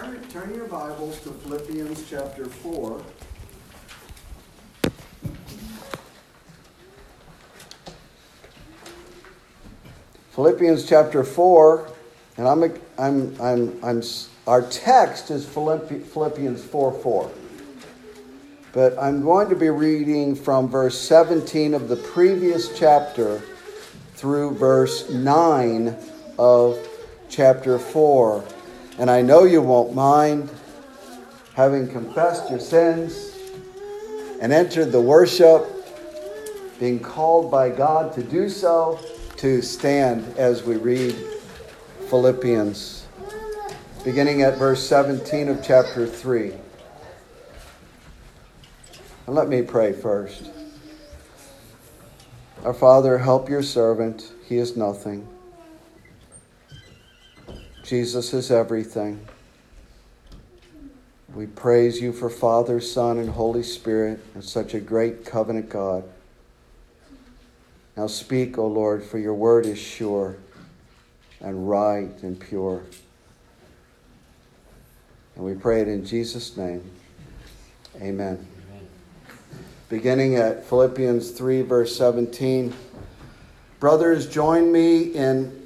turn, turn your Bibles to Philippians chapter 4. Philippians chapter 4, and I'm, I'm, I'm, I'm, our text is Philippians 4 4. But I'm going to be reading from verse 17 of the previous chapter through verse 9 of chapter 4. And I know you won't mind having confessed your sins and entered the worship, being called by God to do so, to stand as we read Philippians, beginning at verse 17 of chapter 3. And let me pray first. Our Father, help your servant. He is nothing. Jesus is everything. We praise you for Father, Son, and Holy Spirit and such a great covenant God. Now speak, O Lord, for your word is sure and right and pure. And we pray it in Jesus' name. Amen. Amen. Beginning at Philippians 3, verse 17. Brothers, join me in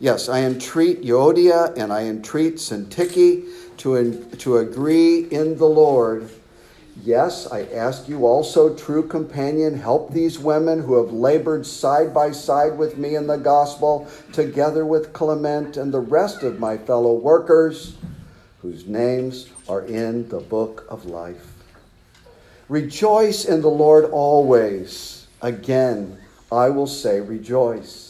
yes, I entreat Euodia and I entreat Syntyche to, to agree in the Lord. Yes, I ask you also, true companion, help these women who have labored side by side with me in the gospel, together with Clement and the rest of my fellow workers, whose names are in the book of life. Rejoice in the Lord always. Again, I will say, rejoice.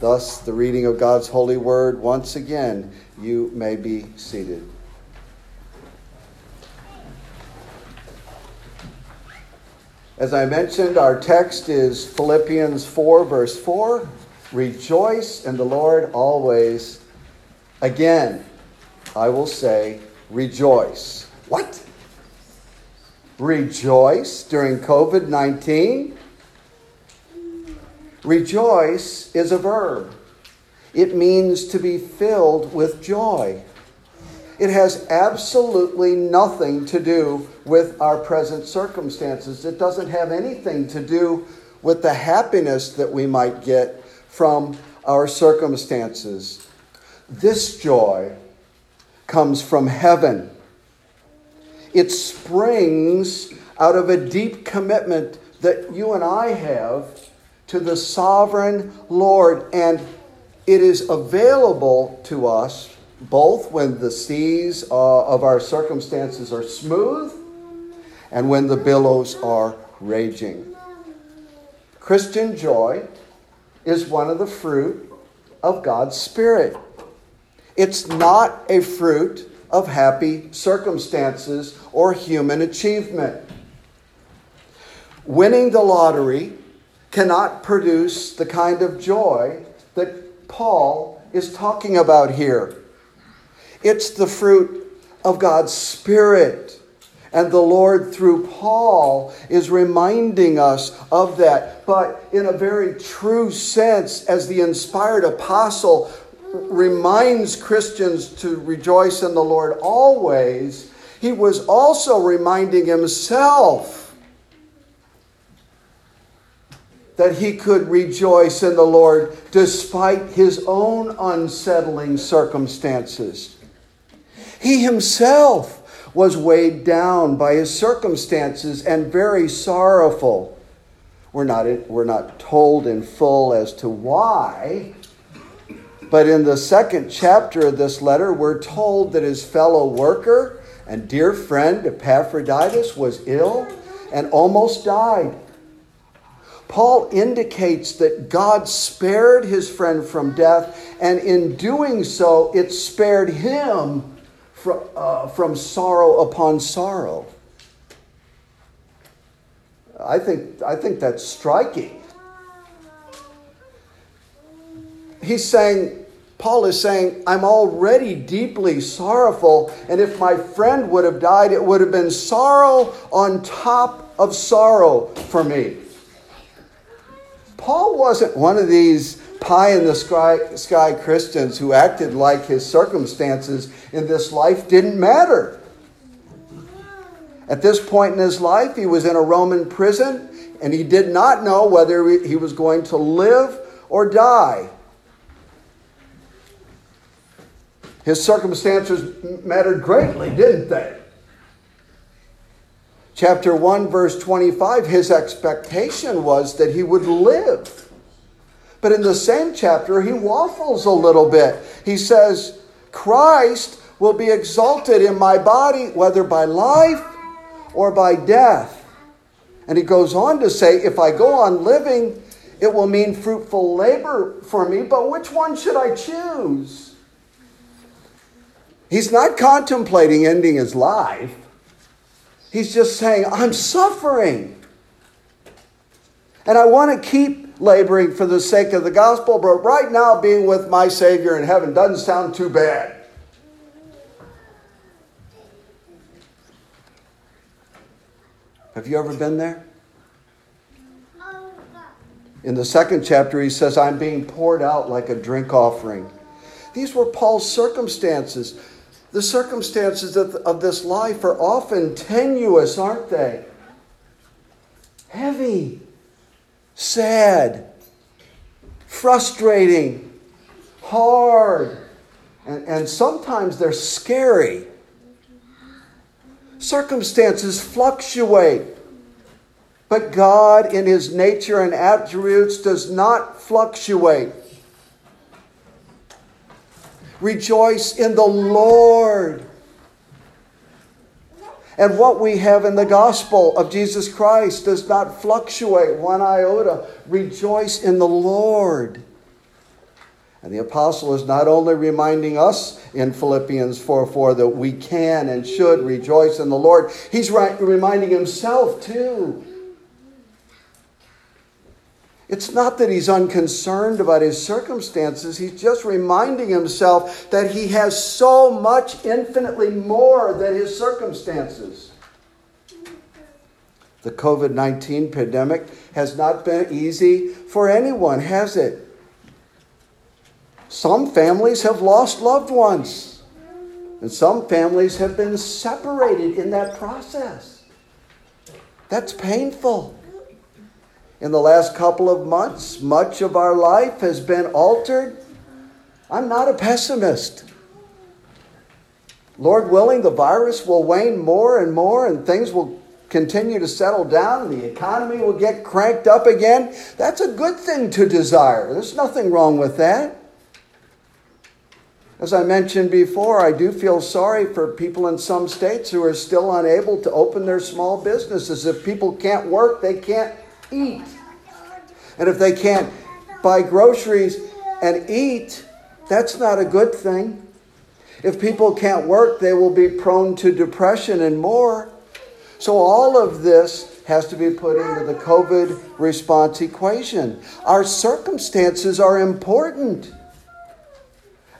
Thus, the reading of God's holy word. Once again, you may be seated. As I mentioned, our text is Philippians 4, verse 4. Rejoice in the Lord always. Again, I will say, rejoice. What? Rejoice during COVID 19? Rejoice is a verb. It means to be filled with joy. It has absolutely nothing to do with our present circumstances. It doesn't have anything to do with the happiness that we might get from our circumstances. This joy comes from heaven. It springs out of a deep commitment that you and I have to the sovereign Lord, and it is available to us both when the seas uh, of our circumstances are smooth and when the billows are raging. Christian joy is one of the fruit of God's Spirit. It's not a fruit of happy circumstances or human achievement. Winning the lottery cannot produce the kind of joy that Paul is talking about here. It's the fruit of God's Spirit. And the Lord, through Paul, is reminding us of that. But in a very true sense, as the inspired apostle reminds Christians to rejoice in the Lord always, he was also reminding himself that he could rejoice in the Lord despite his own unsettling circumstances. He himself was weighed down by his circumstances and very sorrowful. We're not, we're not told in full as to why, but in the second chapter of this letter, we're told that his fellow worker and dear friend Epaphroditus was ill and almost died. Paul indicates that God spared his friend from death, and in doing so, it spared him from, uh, from sorrow upon sorrow. I think, I think that's striking. He's saying, Paul is saying, I'm already deeply sorrowful, and if my friend would have died, it would have been sorrow on top of sorrow for me. Paul wasn't one of these pie in the sky, sky Christians who acted like his circumstances in this life didn't matter. At this point in his life, he was in a Roman prison and he did not know whether he was going to live or die. His circumstances mattered greatly, didn't they? Chapter 1, verse 25, his expectation was that he would live. But in the same chapter, he waffles a little bit. He says, Christ will be exalted in my body, whether by life or by death. And he goes on to say, If I go on living, it will mean fruitful labor for me, but which one should I choose? He's not contemplating ending his life. He's just saying, I'm suffering. And I want to keep laboring for the sake of the gospel, but right now being with my Savior in heaven doesn't sound too bad. Have you ever been there? In the second chapter, he says, I'm being poured out like a drink offering. These were Paul's circumstances. The circumstances of this life are often tenuous, aren't they? Heavy sad, frustrating, hard, and, and sometimes they're scary. Circumstances fluctuate, but God, in His nature and attributes, does not fluctuate. Rejoice in the Lord. And what we have in the gospel of Jesus Christ does not fluctuate one iota. Rejoice in the Lord. And the apostle is not only reminding us in Philippians 4 4 that we can and should rejoice in the Lord, he's reminding himself too. It's not that he's unconcerned about his circumstances. He's just reminding himself that he has so much infinitely more than his circumstances. The COVID 19 pandemic has not been easy for anyone, has it? Some families have lost loved ones, and some families have been separated in that process. That's painful in the last couple of months. Much of our life has been altered. I'm not a pessimist. Lord willing, the virus will wane more and more, and things will continue to settle down, and the economy will get cranked up again. That's a good thing to desire. There's nothing wrong with that. As I mentioned before, I do feel sorry for people in some states who are still unable to open their small businesses. If people can't work, they can't eat. And if they can't buy groceries and eat, that's not a good thing. If people can't work, they will be prone to depression and more. So, all of this has to be put into the COVID response equation. Our circumstances are important.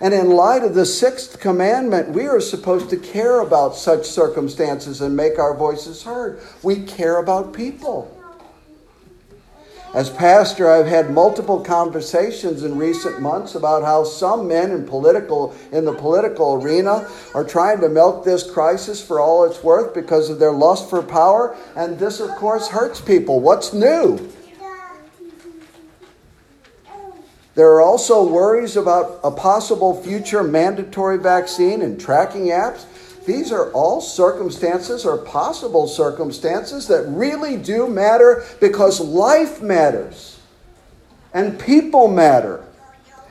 And in light of the sixth commandment, we are supposed to care about such circumstances and make our voices heard. We care about people. As pastor, I've had multiple conversations in recent months about how some men in political in the political arena are trying to milk this crisis for all it's worth because of their lust for power, and this of course hurts people. What's new? There are also worries about a possible future mandatory vaccine and tracking apps. These are all circumstances or possible circumstances that really do matter because life matters and people matter.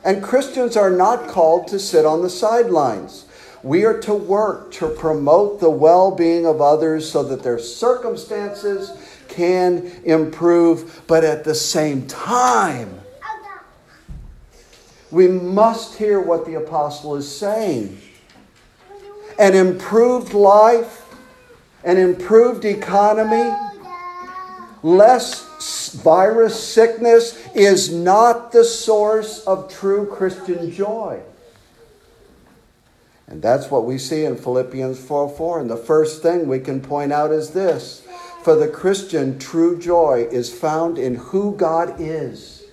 And Christians are not called to sit on the sidelines. We are to work to promote the well being of others so that their circumstances can improve, but at the same time, we must hear what the apostle is saying. An improved life, an improved economy, less virus sickness is not the source of true Christian joy. And that's what we see in Philippians 4 4. And the first thing we can point out is this For the Christian, true joy is found in who God is.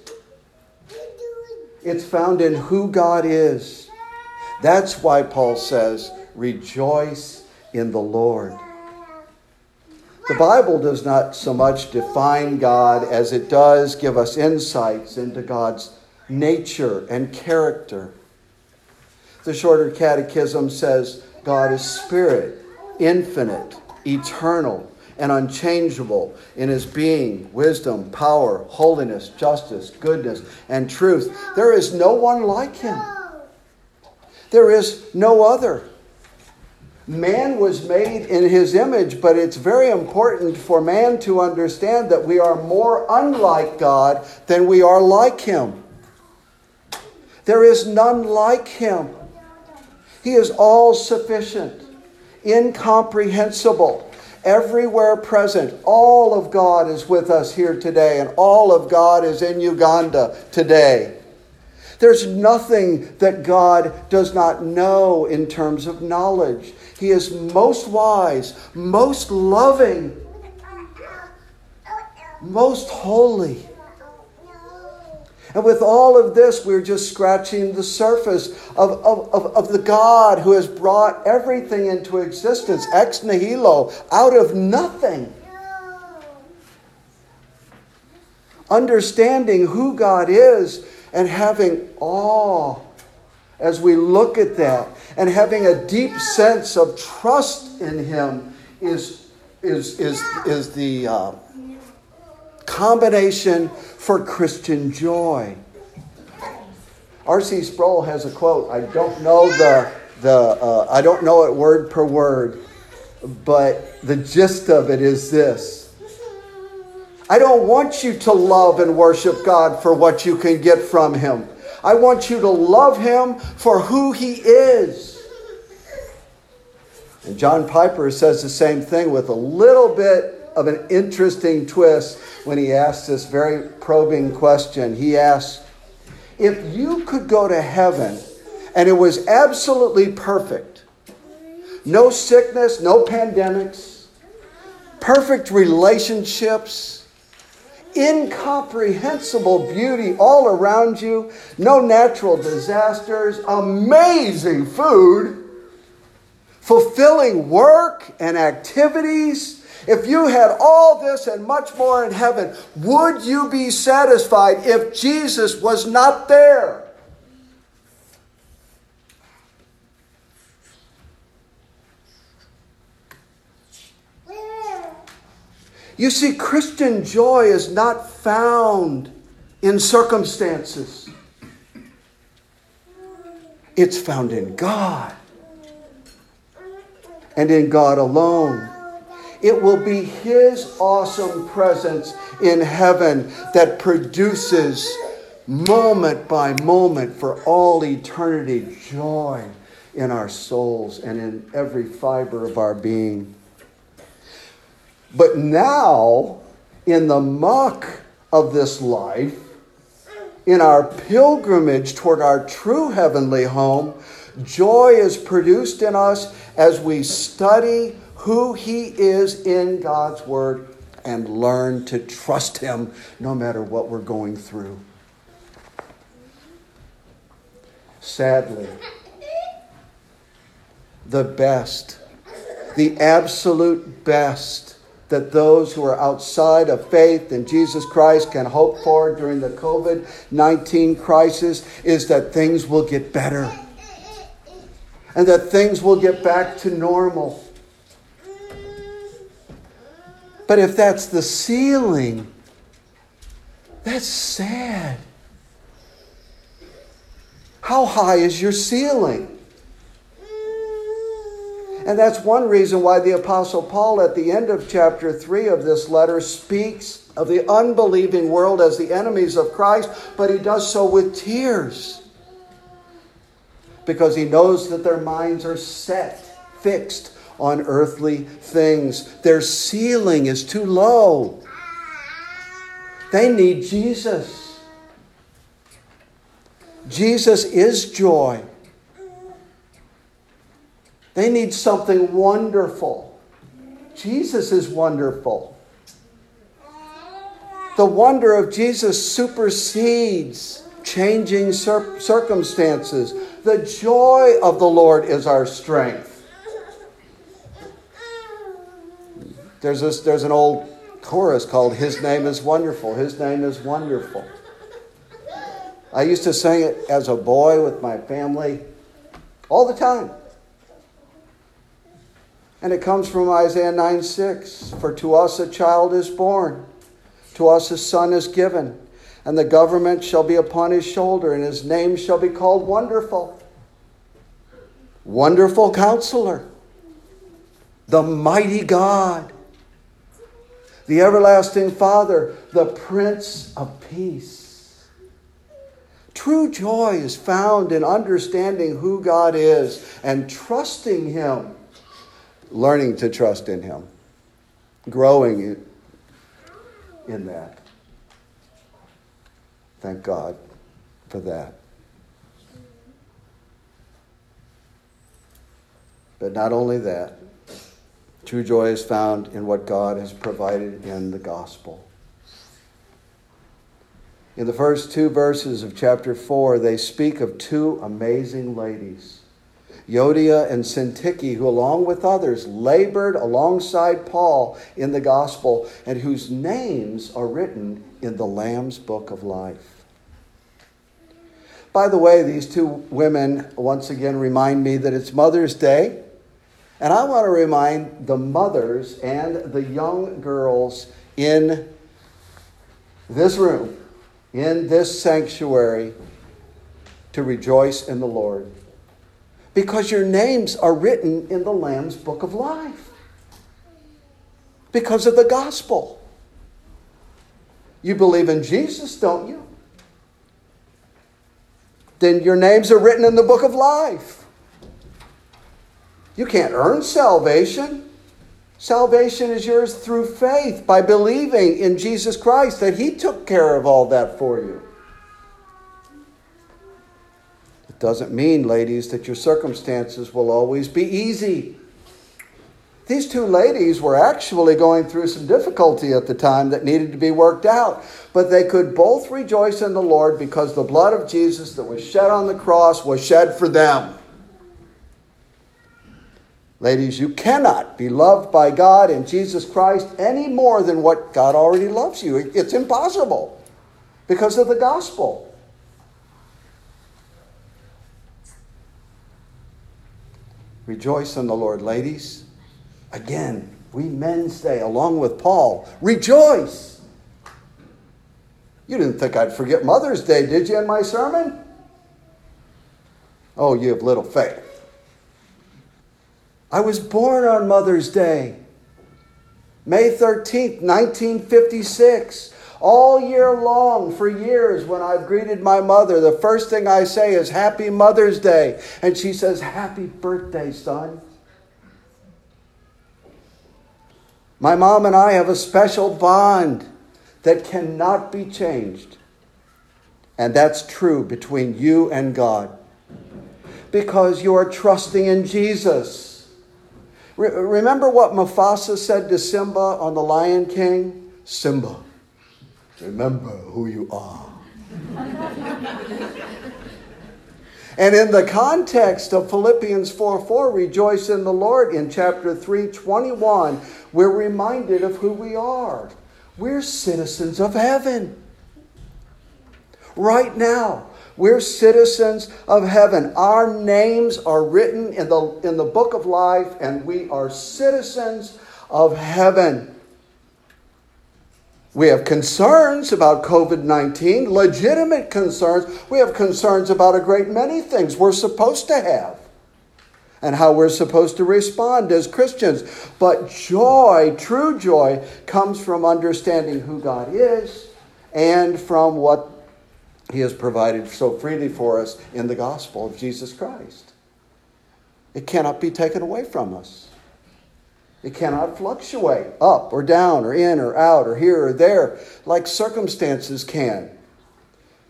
It's found in who God is. That's why Paul says, rejoice in the Lord. The Bible does not so much define God as it does give us insights into God's nature and character. The Shorter Catechism says God is spirit, infinite, eternal, and unchangeable in his being, wisdom, power, holiness, justice, goodness, and truth. There is no one like him. There is no other. Man was made in his image, but it's very important for man to understand that we are more unlike God than we are like him. There is none like him. He is all sufficient, incomprehensible, everywhere present. All of God is with us here today, and all of God is in Uganda today. There's nothing that God does not know in terms of knowledge. He is most wise, most loving, most holy. And with all of this, we're just scratching the surface of, of, of, of, the God who has brought everything into existence, ex nihilo, out of nothing. Understanding who God is and having awe as we look at that and having a deep sense of trust in Him is, is, is, is the uh, combination for Christian joy. R.C. Sproul has a quote. I don't know the, the uh, I don't know it word per word, but the gist of it is this. I don't want you to love and worship God for what you can get from Him. I want you to love Him for who He is. And John Piper says the same thing with a little bit of an interesting twist when he asks this very probing question. He asks, If you could go to heaven and it was absolutely perfect, no sickness, no pandemics, perfect relationships, incomprehensible beauty all around you, no natural disasters, amazing food, fulfilling work and activities. If you had all this and much more in heaven, would you be satisfied if Jesus was not there? You see, Christian joy is not found in circumstances, it's found in God and in God alone. It will be His awesome presence in heaven that produces moment by moment for all eternity joy in our souls and in every fiber of our being. But now, in the muck of this life, in our pilgrimage toward our true heavenly home, joy is produced in us as we study who He is in God's Word and learn to trust Him no matter what we're going through. Sadly, the best, the absolute best that those who are outside of faith in Jesus Christ can hope for during the COVID 19 crisis is that things will get better and that things will get back to normal. But if that's the ceiling, that's sad. How high is your ceiling? And that's one reason why the Apostle Paul, at the end of chapter 3 of this letter, speaks of the unbelieving world as the enemies of Christ, but he does so with tears. Because he knows that their minds are set, fixed on earthly things. Their ceiling is too low. They need Jesus. Jesus is joy. They need something wonderful. Jesus is wonderful. The wonder of Jesus supersedes changing cir- circumstances. The joy of the Lord is our strength. There's, this, there's an old chorus called His Name is Wonderful. His Name is Wonderful. I used to sing it as a boy with my family all the time. And it comes from Isaiah 9 6. For to us a child is born, to us a son is given, and the government shall be upon his shoulder, and his name shall be called Wonderful. Wonderful Counselor, the Mighty God, the Everlasting Father, the Prince of Peace. True joy is found in understanding who God is and trusting Him learning to trust in Him, growing in that. Thank God for that. But not only that, true joy is found in what God has provided in the gospel. In the first two verses of chapter 4, they speak of two amazing ladies Euodia and Syntyche, who, along with others, labored alongside Paul in the gospel and whose names are written in the Lamb's book of life. By the way, these two women once again remind me that it's Mother's Day. And I want to remind the mothers and the young girls in this room, in this sanctuary, to rejoice in the Lord because your names are written in the Lamb's book of life because of the gospel. You believe in Jesus, don't you? Then your names are written in the book of life. You can't earn salvation. Salvation is yours through faith by believing in Jesus Christ that He took care of all that for you. Doesn't mean, ladies, that your circumstances will always be easy. These two ladies were actually going through some difficulty at the time that needed to be worked out, but they could both rejoice in the Lord because the blood of Jesus that was shed on the cross was shed for them. Ladies, you cannot be loved by God and Jesus Christ any more than what God already loves you. It's impossible because of the gospel. Rejoice in the Lord, ladies. Again, we men say, along with Paul, rejoice. You didn't think I'd forget Mother's Day, did you, in my sermon? Oh, you have little faith. I was born on Mother's Day. May 13th, 1956. All year long, for years, when I've greeted my mother, the first thing I say is Happy Mother's Day. And she says, Happy birthday, son. My mom and I have a special bond that cannot be changed. And that's true between you and God. Because you are trusting in Jesus. Re- remember what Mufasa said to Simba on The Lion King? Simba, Remember who you are. and in the context of Philippians 4 4, rejoice in the Lord, in chapter 3 21, we're reminded of who we are. We're citizens of heaven. Right now, we're citizens of heaven. Our names are written in the, in the book of life, and we are citizens of heaven. We have concerns about COVID 19, legitimate concerns. We have concerns about a great many things we're supposed to have and how we're supposed to respond as Christians. But joy, true joy, comes from understanding who God is and from what He has provided so freely for us in the gospel of Jesus Christ. It cannot be taken away from us. It cannot fluctuate up or down or in or out or here or there like circumstances can.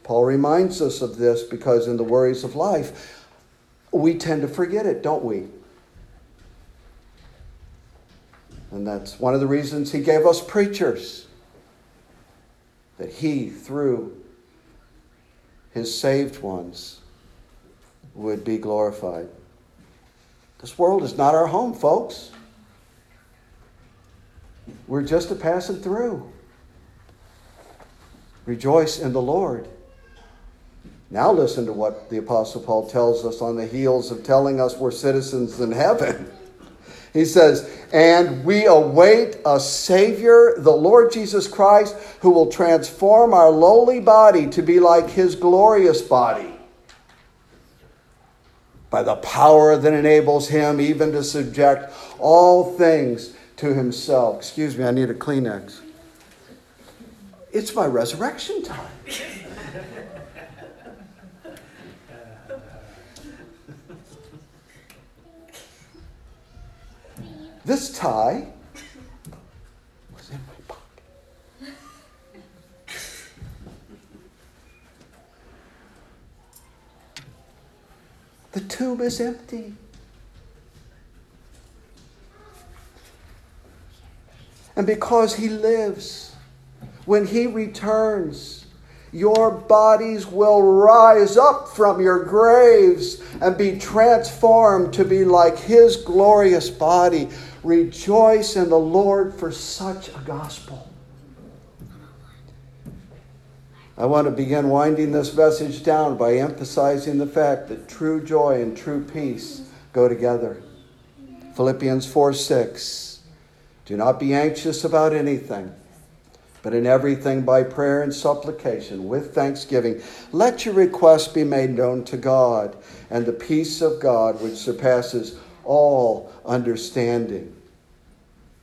Paul reminds us of this because in the worries of life, we tend to forget it, don't we? And that's one of the reasons he gave us preachers. That he, through his saved ones, would be glorified. This world is not our home, folks. We're just a passing through. Rejoice in the Lord. Now, listen to what the Apostle Paul tells us on the heels of telling us we're citizens in heaven. He says, And we await a Savior, the Lord Jesus Christ, who will transform our lowly body to be like his glorious body by the power that enables him even to subject all things to himself. Excuse me, I need a Kleenex. It's my resurrection time. this tie was in my pocket. The tomb is empty. And because He lives, when He returns, your bodies will rise up from your graves and be transformed to be like His glorious body. Rejoice in the Lord for such a gospel. I want to begin winding this message down by emphasizing the fact that true joy and true peace go together. Philippians 4 6. Do not be anxious about anything, but in everything by prayer and supplication with thanksgiving, let your requests be made known to God, and the peace of God, which surpasses all understanding,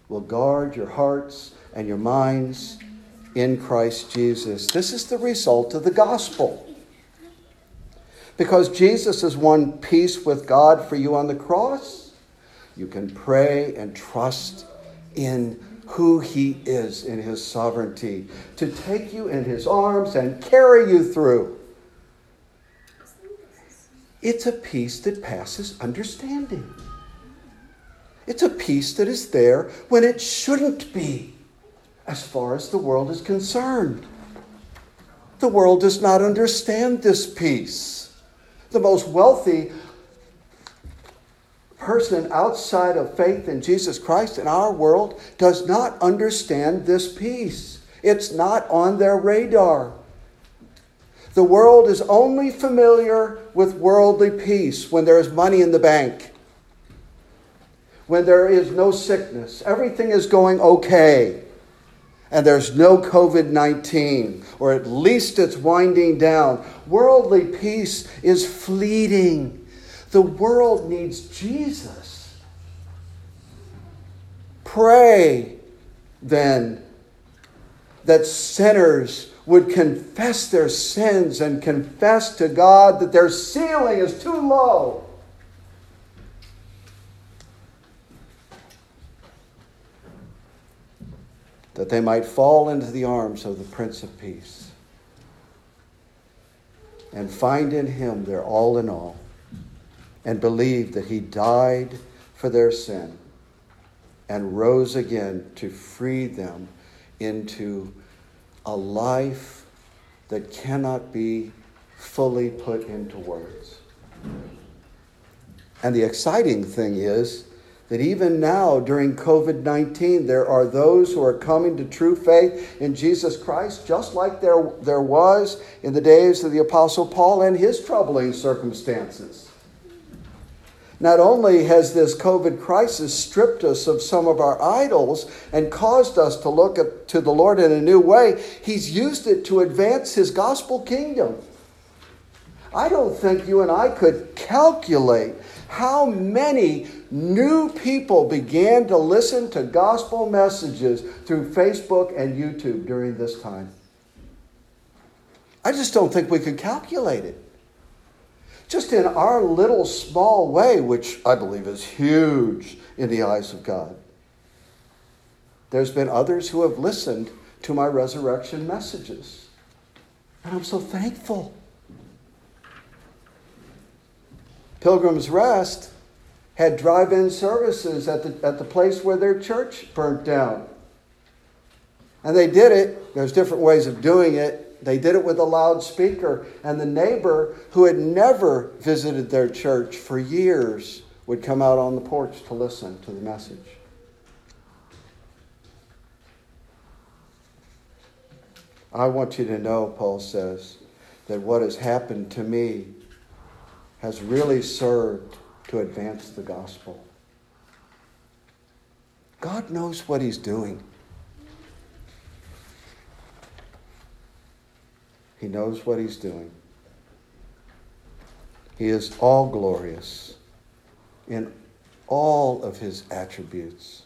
will guard your hearts and your minds in Christ Jesus. This is the result of the gospel. Because Jesus has won peace with God for you on the cross, you can pray and trust in who he is in his sovereignty, to take you in his arms and carry you through. It's a peace that passes understanding. It's a peace that is there when it shouldn't be, as far as the world is concerned. The world does not understand this peace. The most wealthy person outside of faith in Jesus Christ in our world does not understand this peace. It's not on their radar. The world is only familiar with worldly peace when there is money in the bank, when there is no sickness, everything is going okay, and there's no COVID 19, or at least it's winding down. Worldly peace is fleeting. The world needs Jesus. Pray then that sinners would confess their sins and confess to God that their ceiling is too low. That they might fall into the arms of the Prince of Peace and find in him their all in all and believe that he died for their sin and rose again to free them into a life that cannot be fully put into words. And the exciting thing is that even now, during COVID 19, there are those who are coming to true faith in Jesus Christ, just like there, there was in the days of the Apostle Paul and his troubling circumstances. Not only has this COVID crisis stripped us of some of our idols and caused us to look at, to the Lord in a new way, He's used it to advance His gospel kingdom. I don't think you and I could calculate how many new people began to listen to gospel messages through Facebook and YouTube during this time. I just don't think we could calculate it. Just in our little small way, which I believe is huge in the eyes of God. There's been others who have listened to my resurrection messages. And I'm so thankful. Pilgrim's Rest had drive in services at the, at the place where their church burnt down. And they did it. There's different ways of doing it. They did it with a loudspeaker. And the neighbor who had never visited their church for years would come out on the porch to listen to the message. I want you to know, Paul says, that what has happened to me has really served to advance the gospel. God knows what He's doing. He knows what He's doing. He is all glorious in all of His attributes.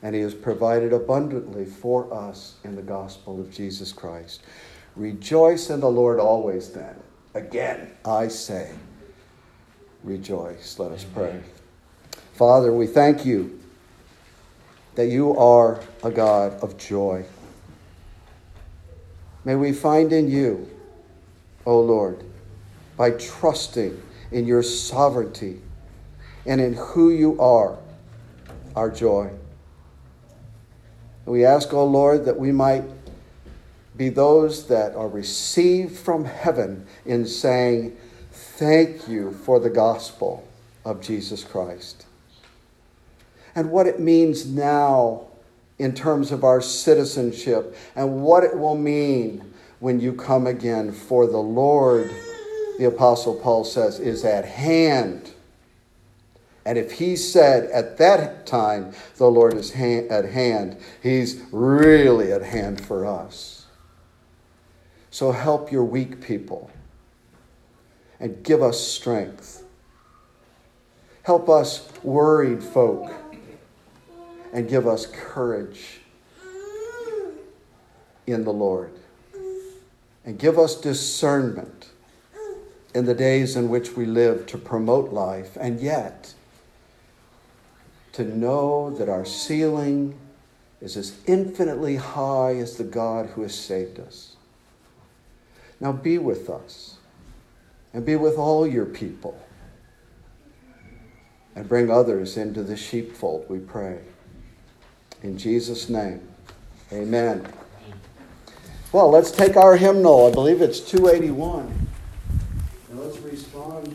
And He has provided abundantly for us in the gospel of Jesus Christ. Rejoice in the Lord always, then. Again, I say, rejoice. Let us pray. Father, we thank you that you are a God of joy. May we find in you, O Lord, by trusting in your sovereignty and in who you are, our joy. We ask, O Lord, that we might be those that are received from heaven in saying, Thank you for the gospel of Jesus Christ. And what it means now in terms of our citizenship and what it will mean when you come again. For the Lord, the Apostle Paul says, is at hand. And if he said at that time, the Lord is at hand, he's really at hand for us. So help your weak people and give us strength. Help us worried folk and give us courage in the Lord. And give us discernment in the days in which we live to promote life and yet to know that our ceiling is as infinitely high as the God who has saved us. Now be with us and be with all your people and bring others into the sheepfold, we pray. In Jesus' name, amen. Well, let's take our hymnal. I believe it's 281. And let's respond.